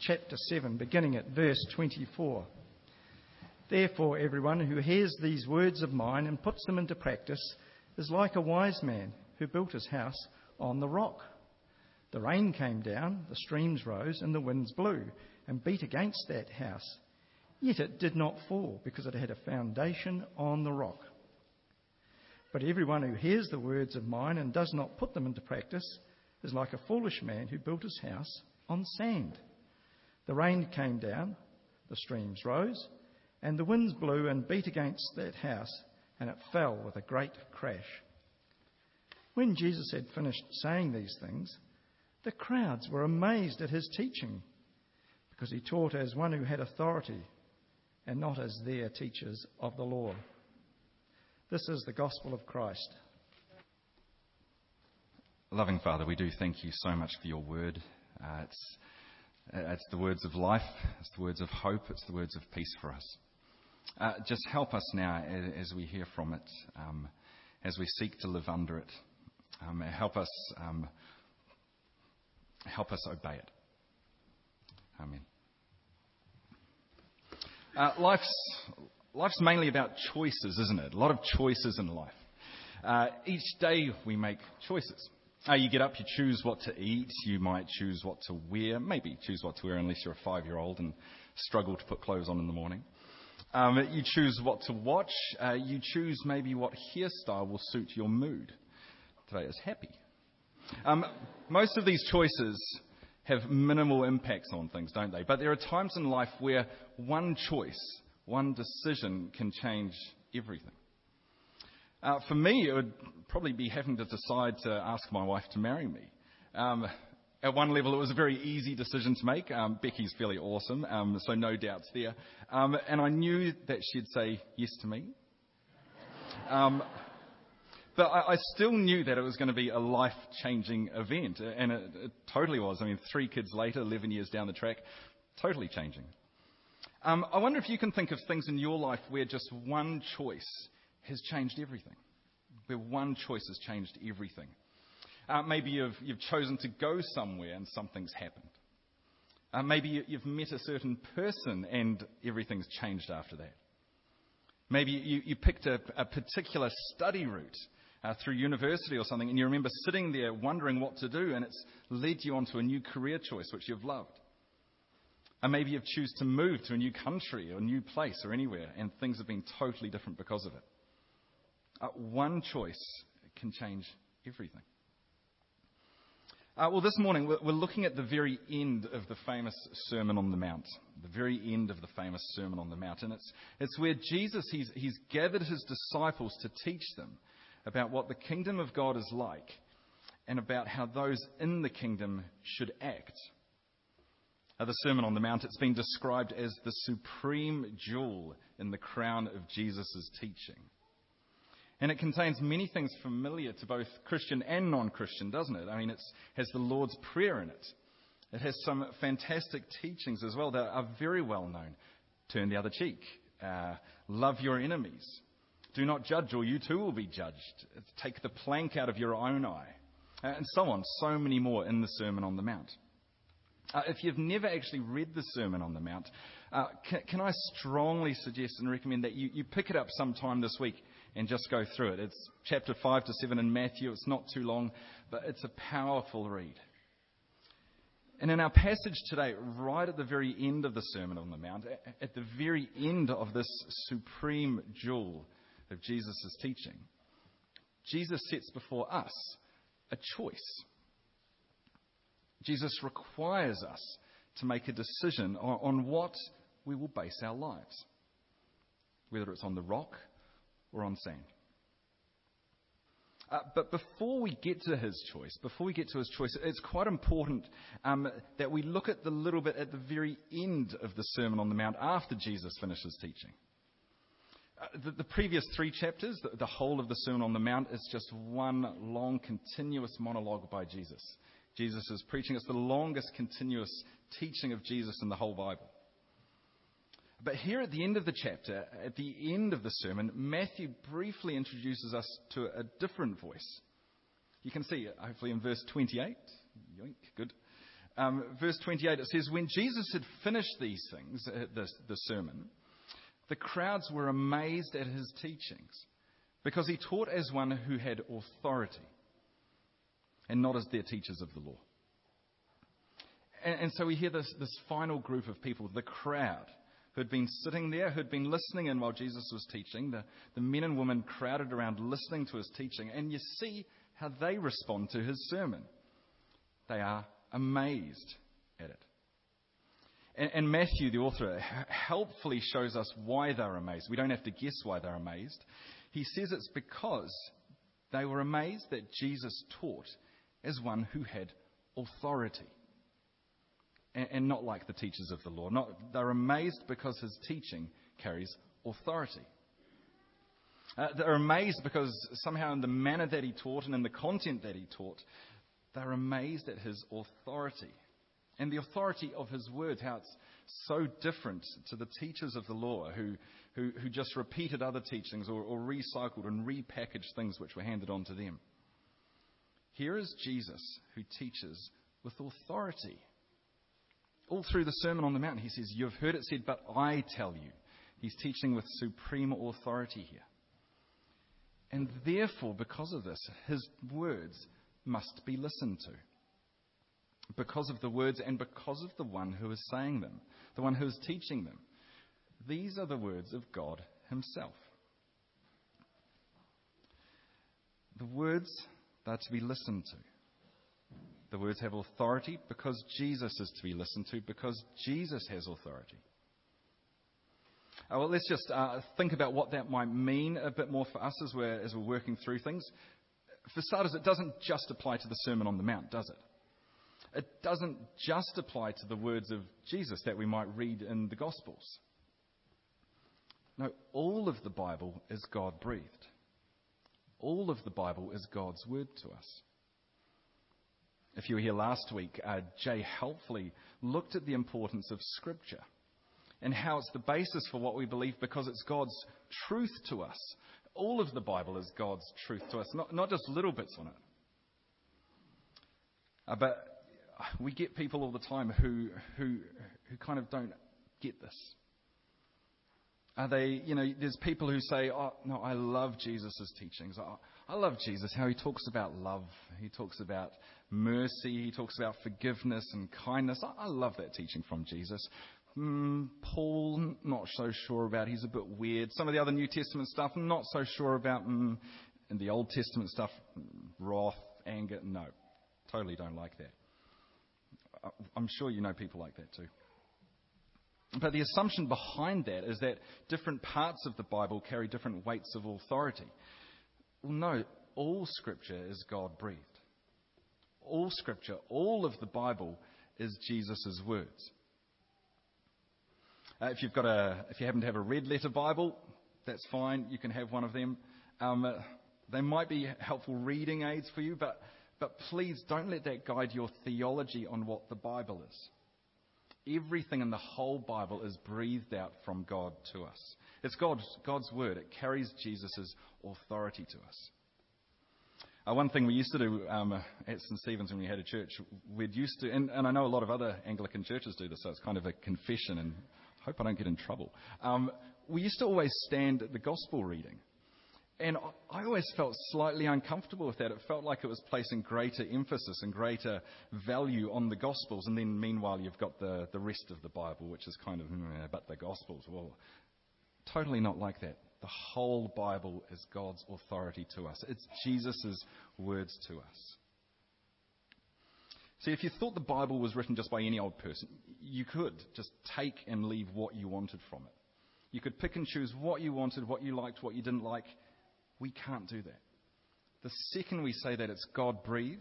chapter 7, beginning at verse 24. Therefore, everyone who hears these words of mine and puts them into practice is like a wise man who built his house on the rock. The rain came down, the streams rose, and the winds blew and beat against that house. Yet it did not fall because it had a foundation on the rock. But everyone who hears the words of mine and does not put them into practice is like a foolish man who built his house on sand. The rain came down, the streams rose, and the winds blew and beat against that house, and it fell with a great crash. When Jesus had finished saying these things, the crowds were amazed at his teaching, because he taught as one who had authority and not as their teachers of the law. This is the gospel of Christ. Loving Father, we do thank you so much for your word. Uh, it's, it's the words of life, it's the words of hope, it's the words of peace for us. Uh, just help us now as we hear from it, um, as we seek to live under it. Um, help us um, help us obey it. Amen. Uh, life's life's mainly about choices, isn't it? A lot of choices in life. Uh, each day we make choices. Uh, you get up, you choose what to eat, you might choose what to wear, maybe choose what to wear unless you're a five year old and struggle to put clothes on in the morning. Um, you choose what to watch, uh, you choose maybe what hairstyle will suit your mood. Today is happy. Um, most of these choices have minimal impacts on things, don't they? But there are times in life where one choice, one decision can change everything. Uh, for me, it would probably be having to decide to ask my wife to marry me. Um, at one level, it was a very easy decision to make. Um, Becky's fairly awesome, um, so no doubts there. Um, and I knew that she'd say yes to me. Um, but I, I, still knew that it was going to be a life changing event, and it, it, totally was. I mean, three kids later, 11 years down the track, totally changing. Um, I wonder if you can think of things in your life where just one choice has changed everything, where one choice has changed everything. Uh, maybe you've, you've chosen to go somewhere and something's happened. Uh, maybe you, you've met a certain person and everything's changed after that. Maybe you, you picked a, a, particular study route uh, through university or something, and you remember sitting there wondering what to do, and it's led you onto a new career choice which you've loved. And maybe you've chosen to move to a new country or a new place or anywhere, and things have been totally different because of it. Uh, one choice can change everything. Uh, well, this morning we're, we're looking at the very end of the famous Sermon on the Mount. The very end of the famous Sermon on the Mount. And it's, it's where Jesus, he's, he's gathered his disciples to teach them about what the kingdom of God is like and about how those in the kingdom should act. Uh, the Sermon on the Mount, it's been described as the supreme jewel in the crown of Jesus' teaching. And it contains many things familiar to both Christian and non Christian, doesn't it? I mean, it has the Lord's Prayer in it. It has some fantastic teachings as well that are very well known. Turn the other cheek. Uh, love your enemies. Do not judge, or you too will be judged. Take the plank out of your own eye. Uh, and so on. So many more in the Sermon on the Mount. Uh, if you've never actually read the Sermon on the Mount, uh, can, can, I strongly suggest and recommend that you, you pick it up sometime this week and just go through it? It's chapter 5 to 7 in Matthew. It's not too long, but it's a powerful read. And in our passage today, right at the very end of the Sermon on the Mount, at the very end of this supreme jewel of Jesus' teaching, Jesus sets before us a choice. Jesus requires us to make a decision on, what we will base our lives, whether it's on the rock or on sand. Uh, but before we get to his choice, before we get to his choice, it's quite important um, that we look at the little bit at the very end of the Sermon on the Mount after Jesus finishes teaching. Uh, the, the, previous three chapters, the, the whole of the Sermon on the Mount, is just one long, continuous monologue by Jesus. Jesus is preaching. It's the longest continuous teaching of Jesus in the whole Bible. But here at the end of the chapter, at the end of the sermon, Matthew briefly introduces us to a different voice. You can see, hopefully, in verse 28. Yoink, good. Um, verse 28, it says, When Jesus had finished these things, uh, the, the sermon, the crowds were amazed at his teachings because he taught as one who had authority and not as their teachers of the law. And, and so we hear this, this final group of people, the crowd, who had been sitting there, who had been listening in while Jesus was teaching. The, the men and women crowded around listening to his teaching. And you see how they respond to his sermon. They are amazed at it. And, and Matthew, the author, helpfully shows us why they're amazed. We don't have to guess why they're amazed. He says it's because they were amazed that Jesus taught as one who had authority and, and not like the teachers of the law. Not, they're amazed because his teaching carries authority. Uh, they're amazed because somehow in the manner that he taught and in the content that he taught, they're amazed at his authority and the authority of his words, how it's so different to the teachers of the law who, who, who just repeated other teachings or, or recycled and repackaged things which were handed on to them. Here is Jesus who teaches with authority all through the Sermon on the Mount, he says, You've heard it said, but I tell you. He's teaching with supreme authority here. And therefore, because of this, his words must be listened to. Because of the words and because of the one who is saying them, the one who is teaching them. These are the words of God himself. The words are to be listened to. The words have authority because Jesus is to be listened to, because Jesus has authority. Uh, well, let's just uh, think about what that might mean a bit more for us as we're, as we're working through things. For starters, it doesn't just apply to the Sermon on the Mount, does it? It doesn't just apply to the words of Jesus that we might read in the Gospels. No, all of the Bible is God breathed. All of the Bible is God's word to us. If you were here last week, uh, Jay helpfully looked at the importance of Scripture and how it's the basis for what we believe because it's God's truth to us. All of the Bible is God's truth to us, not, not just little bits on it. Uh, but we get people all the time who, who, who kind of don't get this. Are they, you know, there's people who say, oh, no, I love Jesus' teachings. I, I love Jesus, how he talks about love. He talks about mercy. He talks about forgiveness and kindness. I, I love that teaching from Jesus. Mm, Paul, not so sure about. He's a bit weird. Some of the other New Testament stuff, not so sure about. Mm, and the Old Testament stuff, wrath, anger, no. Totally don't like that. I'm sure you know people like that too. But the assumption behind that is that different parts of the Bible carry different weights of authority. Well, no, all Scripture is God breathed. All Scripture, all of the Bible is Jesus' words. Uh, if you've got a, if you happen to have a red letter Bible, that's fine. You can have one of them. Um, uh, they might be helpful reading aids for you, but, but please don't let that guide your theology on what the Bible is. Everything in the whole Bible is breathed out from God to us. It's God's, God's word. It carries Jesus' authority to us. Uh, one thing we used to do um, at St. Stephen's when we had a church, we'd used to, and, and, I know a lot of other Anglican churches do this, so it's kind of a confession, and I hope I don't get in trouble. Um, we used to always stand at the gospel reading. And I always felt slightly uncomfortable with that. It felt like it was placing greater emphasis and greater value on the Gospels. And then, meanwhile, you've got the, the rest of the Bible, which is kind of, mm, but the Gospels. Well, totally not like that. The whole Bible is God's authority to us, it's Jesus' words to us. See, if you thought the Bible was written just by any old person, you could just take and leave what you wanted from it. You could pick and choose what you wanted, what you liked, what you didn't like, we can't do that. The second we say that it's God breathed,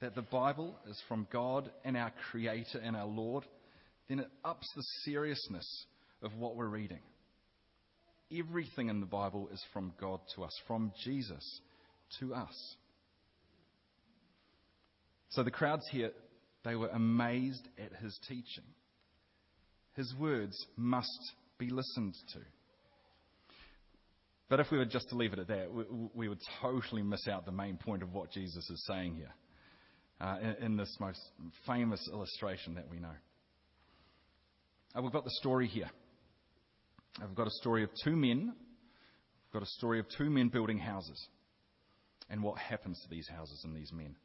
that the Bible is from God and our Creator and our Lord, then it ups the seriousness of what we're reading. Everything in the Bible is from God to us, from Jesus to us. So the crowds here, they were amazed at his teaching. His words must be listened to. But if we were just to leave it at that, we, we would totally miss out the main point of what Jesus is saying here. uh, in, in, this most famous illustration that we know. Uh, we've got the story here. We've got a story of two men. I've got a story of two men building houses and what happens to these houses and these men.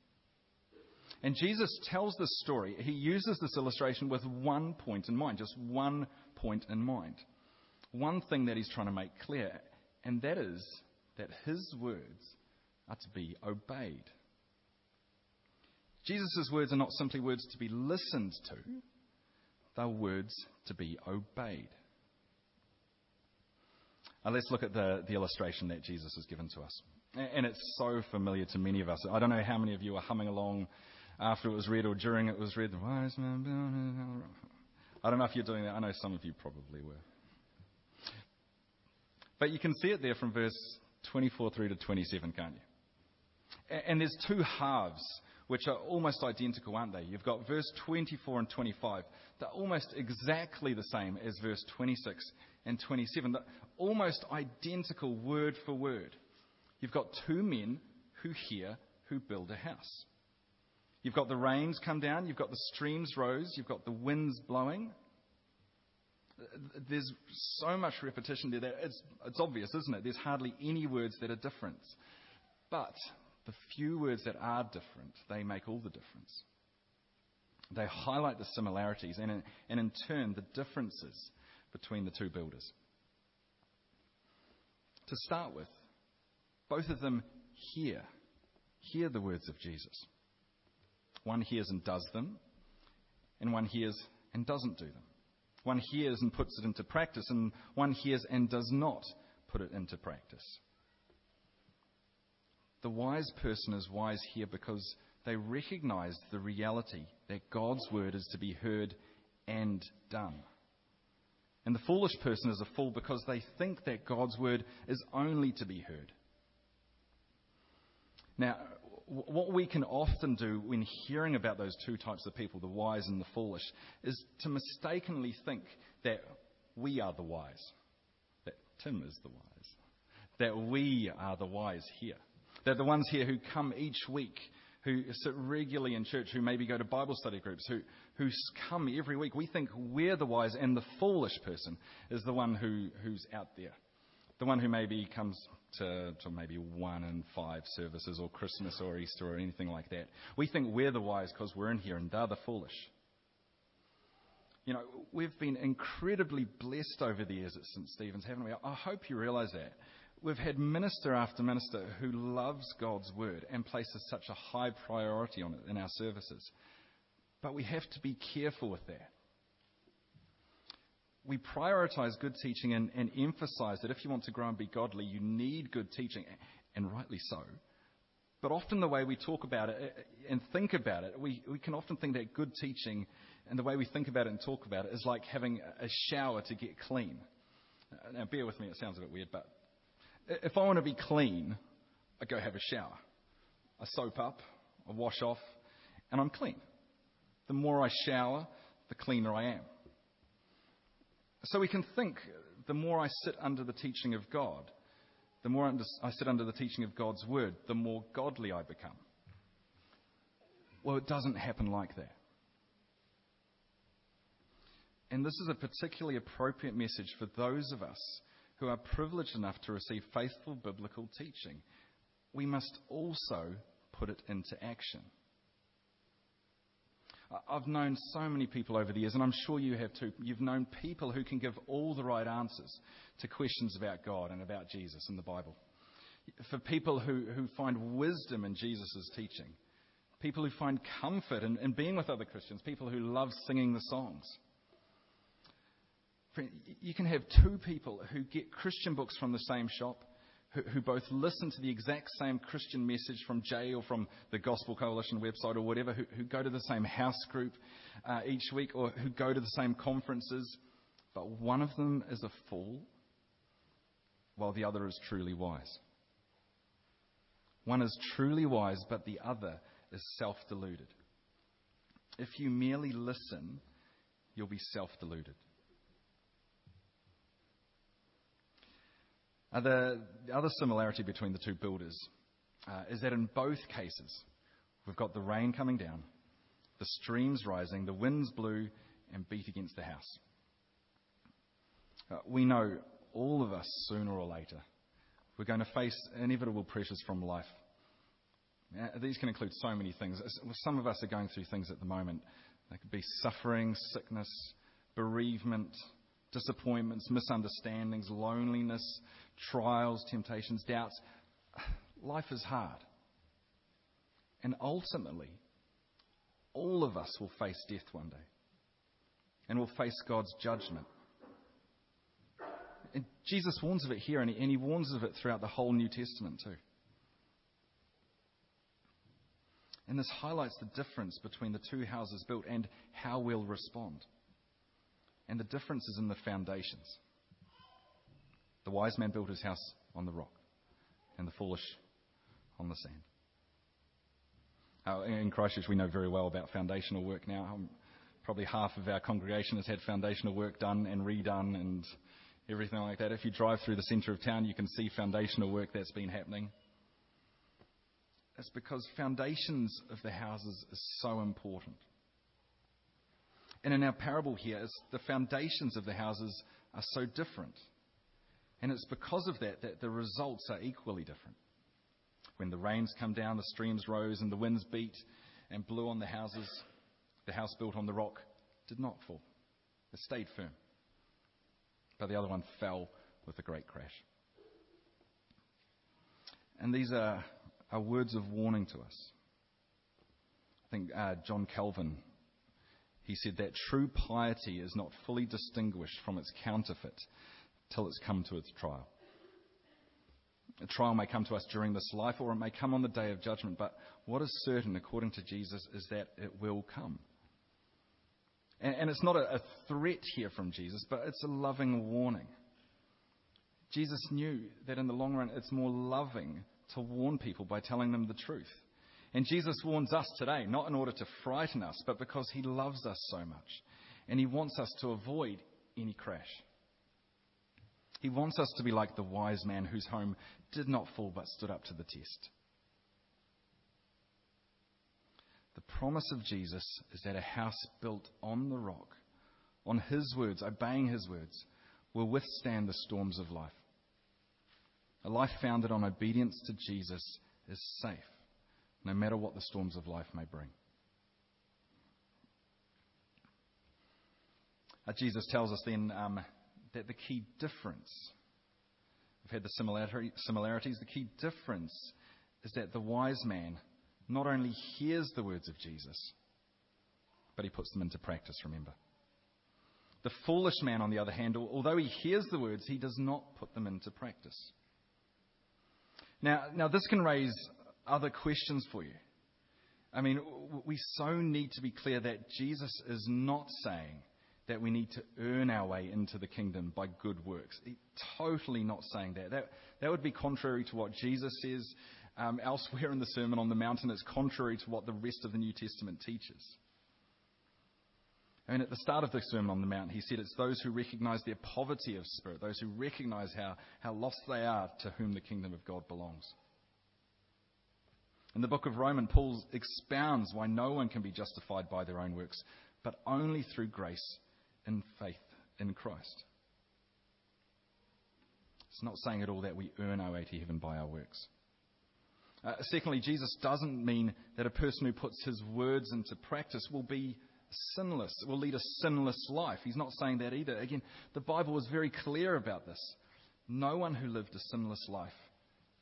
And Jesus tells this story. He uses this illustration with one point in mind, just one point in mind. One thing that he's trying to make clear, and that is that his words are to be obeyed. Jesus' words are not simply words to be listened to, they're words to be obeyed. Let's look at the, the illustration that Jesus has given to us. And it's so familiar to many of us. I don't know how many of you are humming along after it was read or during it was read. Wise man. I don't know if you're doing that. I know some of you probably were. But you can see it there from verse 24 through to 27, can't you? And there's two halves which are almost identical, aren't they? You've got verse 24 and 25. They're almost exactly the same as verse 26 and 27. They're almost identical word for word. You've got two men who hear who build a house. You've got the rains come down, you've got the streams rose, you've got the winds blowing. There's so much repetition there that it's, it's obvious, isn't it? There's hardly any words that are different. But the few words that are different, they make all the difference. They highlight the similarities and in, and in turn the differences between the two builders. To start with, both of them hear, hear the words of Jesus. One hears and does them, and one hears and doesn't do them. One hears and puts it into practice, and one hears and does not put it into practice. The wise person is wise here because they recognize the reality that God's word is to be heard and done. And the foolish person is a fool because they think that God's word is only to be heard. Now, what we can often do when hearing about those two types of people, the wise and the foolish, is to mistakenly think that we are the wise, that Tim is the wise, that we are the wise here. They're the ones here who come each week, who sit regularly in church, who maybe go to Bible study groups, who, who come every week. We think we're the wise, and the foolish person is the one who, who's out there. The one who maybe comes to, to maybe one in five services, or Christmas, or Easter, or anything like that. We think we're the wise because we're in here, and they're the foolish. You know, we've been incredibly blessed over the years at St. Stephen's, haven't we? I hope you realize that. We've had minister after minister who loves God's word and places such a high priority on it in our services. But we have to be careful with that. We prioritize good teaching and, and emphasize that if you want to grow and be godly, you need good teaching, and rightly so. But often the way we talk about it uh, and think about it, we, we can often think that good teaching and the way we think about it and talk about it is like having a shower to get clean. Now, bear with me, it sounds a bit weird, but if I want to be clean, I go have a shower. I soap up, I wash off, and I'm clean. The more I shower, the cleaner I am. So we can think the more I sit under the teaching of God, the more I sit under the teaching of God's word, the more godly I become. Well, it doesn't happen like that. And this is a particularly appropriate message for those of us who are privileged enough to receive faithful biblical teaching. We must also put it into action. I've known so many people over the years, and I'm sure you have too. You've known people who can give all the right answers to questions about God and about Jesus and the Bible. For people who, who find wisdom in Jesus' teaching, people who find comfort in, in being with other Christians, people who love singing the songs you can have two people who get Christian books from the same shop, who, who, both listen to the exact same Christian message from Jay or from the Gospel Coalition website or whatever, who, who go to the same house group uh, each week or who go to the same conferences, but one of them is a fool while the other is truly wise. One is truly wise, but the other is self deluded. If you merely listen, you'll be self deluded. The, the, other similarity between the two builders uh, is that in both cases, We've got the rain coming down, the streams rising, the winds blew and beat against the house. Uh, we know, all of us, sooner or later, we're going to face inevitable pressures from life. Uh, these can include so many things. Some of us are going through things at the moment. They could be suffering, sickness, bereavement, disappointments, misunderstandings, loneliness, trials, temptations, doubts. Life is hard. And ultimately, all of us will face death one day. And will face God's judgment. And Jesus warns of it here, and he, and he warns of it throughout the whole New Testament, too. And this highlights the difference between the two houses built and how we'll respond. And the difference is in the foundations. The wise man built his house on the rock, and the foolish on the sand. Uh, in Christchurch, we know very well about foundational work now. Um, probably half of our congregation has had foundational work done and redone and everything like that. If you drive through the centre of town, you can see foundational work that's been happening. It's because foundations of the houses is so important. And in our parable here, the foundations of the houses are so different. And it's because of that that the results are equally different. When the rains come down, the streams rose, and the winds beat and blew on the houses, the house built on the rock did not fall. It stayed firm. But the other one fell with a great crash. And these are, are words of warning to us. I think uh, John Calvin, he said that true piety is not fully distinguished from its counterfeit till it's come to its trial. A trial may come to us during this life or it may come on the day of judgment, but what is certain, according to Jesus, is that it will come. And, and it's not a, a threat here from Jesus, but it's a loving warning. Jesus knew that in the long run it's more loving to warn people by telling them the truth. And Jesus warns us today, not in order to frighten us, but because he loves us so much. And he wants us to avoid any crash. He wants us to be like the wise man whose home did not fall but stood up to the test. The promise of Jesus is that a house built on the rock, on his words, obeying his words, will withstand the storms of life. A life founded on obedience to Jesus is safe, no matter what the storms of life may bring. Uh, Jesus tells us then um, that the key difference, we've had the similarities, the key difference is that the wise man not only hears the words of Jesus, but he puts them into practice, remember. The foolish man, on the other hand, although he hears the words, he does not put them into practice. Now, now this can raise other questions for you. I mean, we so need to be clear that Jesus is not saying that we need to earn our way into the kingdom by good works. He's totally not saying that. That, that would be contrary to what Jesus says um, elsewhere in the Sermon on the Mountain. It's contrary to what the rest of the New Testament teaches. I mean, at the start of the Sermon on the Mount, he said it's those who recognize their poverty of spirit, those who recognize how, how lost they are to whom the kingdom of God belongs. In the book of Romans, Paul expounds why no one can be justified by their own works, but only through grace and faith in Christ. It's not saying at all that we earn our way to heaven by our works. Uh, secondly, Jesus doesn't mean that a person who puts his words into practice will be sinless, will lead a sinless life. He's not saying that either. Again, the Bible is very clear about this. No one who lived a sinless life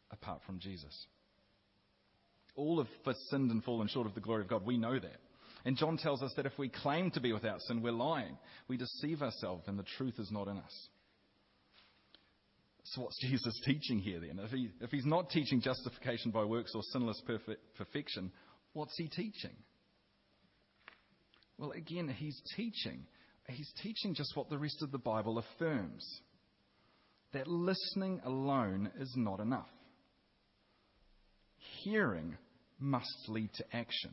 apart from Jesus. All have sinned and fallen short of the glory of God. We know that. And John tells us that if we claim to be without sin, we're lying. We deceive ourselves and the truth is not in us. So, what's Jesus teaching here then? If, he, if he's not teaching justification by works or sinless perfect, perfection, what's he teaching? Well, again, he's teaching. He's teaching just what the rest of the Bible affirms that listening alone is not enough. Hearing must lead to action.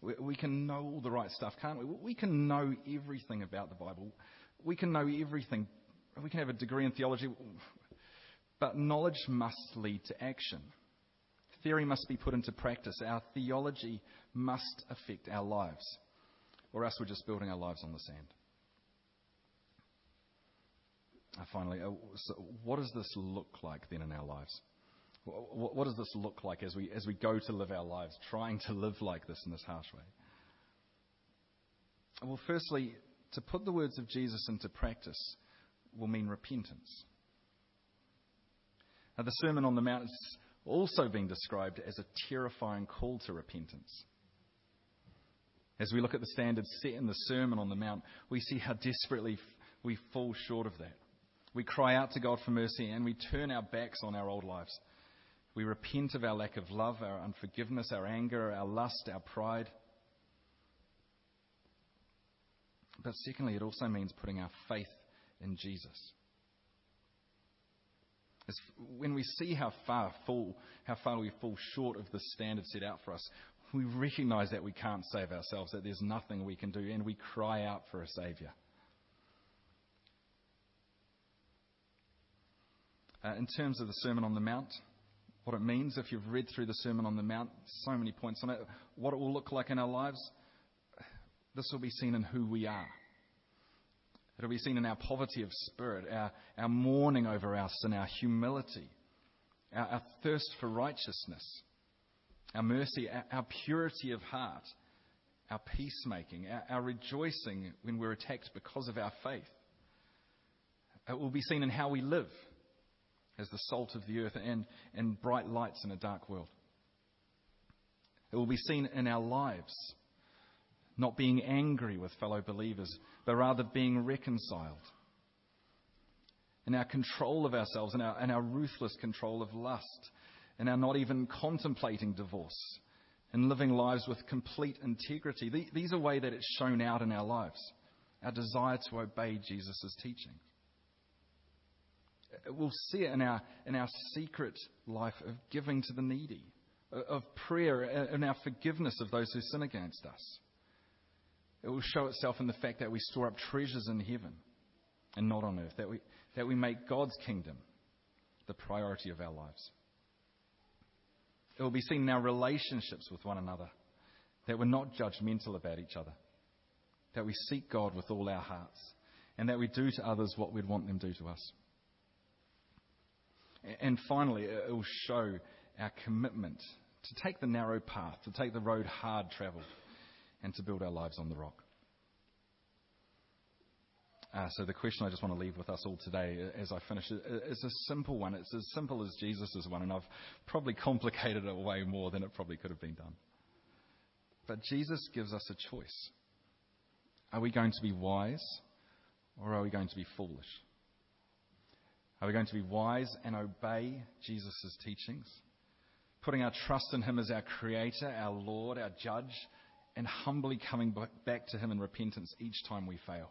We, we can know all the right stuff, can't we? We can know everything about the Bible. We can know everything. We can have a degree in theology. But knowledge must lead to action. theory must be put into practice. Our theology must affect our lives, or else we're just building our lives on the sand. Uh, finally, uh, so what does this look like then in our lives? What, does this look like as we, as we go to live our lives, trying to live like this in this harsh way? Well, firstly, to put the words of Jesus into practice will mean repentance. Now, the Sermon on the Mount is also being described as a terrifying call to repentance. As we look at the standards set in the Sermon on the Mount, we see how desperately we fall short of that. We cry out to God for mercy and we turn our backs on our old lives. We repent of our lack of love, our unforgiveness, our anger, our lust, our pride. But secondly, it also means putting our faith in Jesus. As when we see how far, fall, how far we fall short of the standard set out for us, we recognize that we can't save ourselves, that there's nothing we can do, and we cry out for a Saviour. Uh, in terms of the Sermon on the Mount, what it means, if you've read through the Sermon on the Mount, so many points on it, what it will look like in our lives, this will be seen in who we are. It'll be seen in our poverty of spirit, our, our mourning over our sin, our humility, our, our thirst for righteousness, our mercy, our, our purity of heart, our peacemaking, our, our rejoicing when we're attacked because of our faith. It will be seen in how we live as the salt of the earth and, and bright lights in a dark world. It will be seen in our lives, not being angry with fellow believers, but rather being reconciled. In our control of ourselves, in our, in our ruthless control of lust, in our not even contemplating divorce, and living lives with complete integrity. These are ways that it's shown out in our lives. Our desire to obey Jesus' teaching. We'll see it in our, in our secret life of giving to the needy, of prayer, uh, and our forgiveness of those who sin against us. It will show itself in the fact that we store up treasures in heaven and not on earth, that we, that we make God's kingdom the priority of our lives. It will be seen in our relationships with one another, that we're not judgmental about each other, that we seek God with all our hearts, and that we do to others what we'd want them to do to us. And finally, it will show our commitment to take the narrow path, to take the road hard travelled, and to build our lives on the rock. Uh, so the question I just want to leave with us all today as I finish is a simple one. It's as simple as Jesus' one, and I've probably complicated it way more than it probably could have been done. But Jesus gives us a choice. Are we going to be wise or are we going to be foolish? Are we going to be wise and obey Jesus' teachings? Putting our trust in Him as our Creator, our Lord, our Judge, and humbly coming back to Him in repentance each time we fail?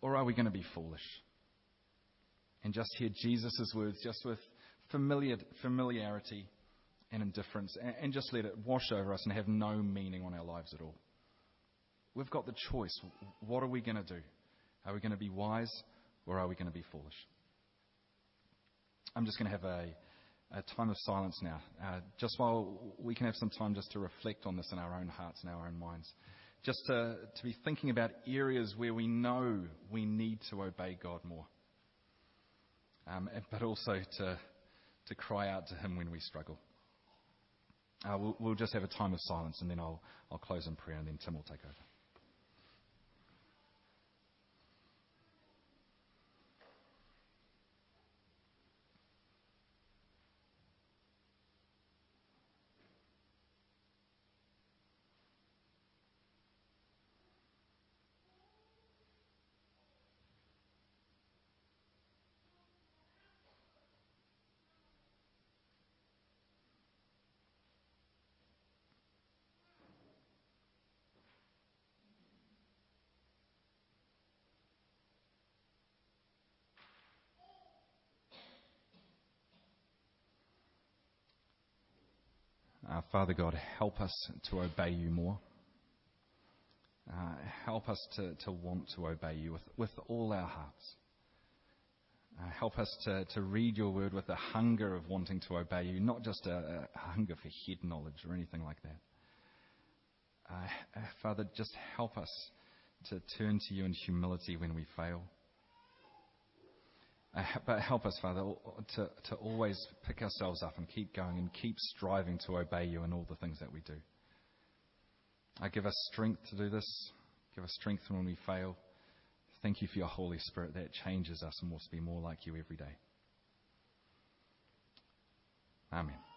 Or are we going to be foolish and just hear Jesus' words just with familiar, familiarity and indifference and, and just let it wash over us and have no meaning on our lives at all? We've got the choice. What are we going to do? Are we going to be wise or are we going to be foolish? I'm just going to have a, a time of silence now, uh, just while we can have some time just to reflect on this in our own hearts and our own minds. Just to, to be thinking about areas where we know we need to obey God more. Um, but also to, to cry out to Him when we struggle. Uh, we'll, we'll just have a time of silence and then I'll, I'll close in prayer and then Tim will take over. Uh, Father God, help us to obey you more. Uh, help us to, to want to obey you with, with all our hearts. Uh, help us to, to read your word with a hunger of wanting to obey you, not just a, a hunger for head knowledge or anything like that. Uh, Father, just help us to turn to you in humility when we fail. Uh, but help us, Father, to, to always pick ourselves up and keep going and keep striving to obey you in all the things that we do. I give us strength to do this. Give us strength when we fail. Thank you for your Holy Spirit that changes us and wants to be more like you every day. Amen.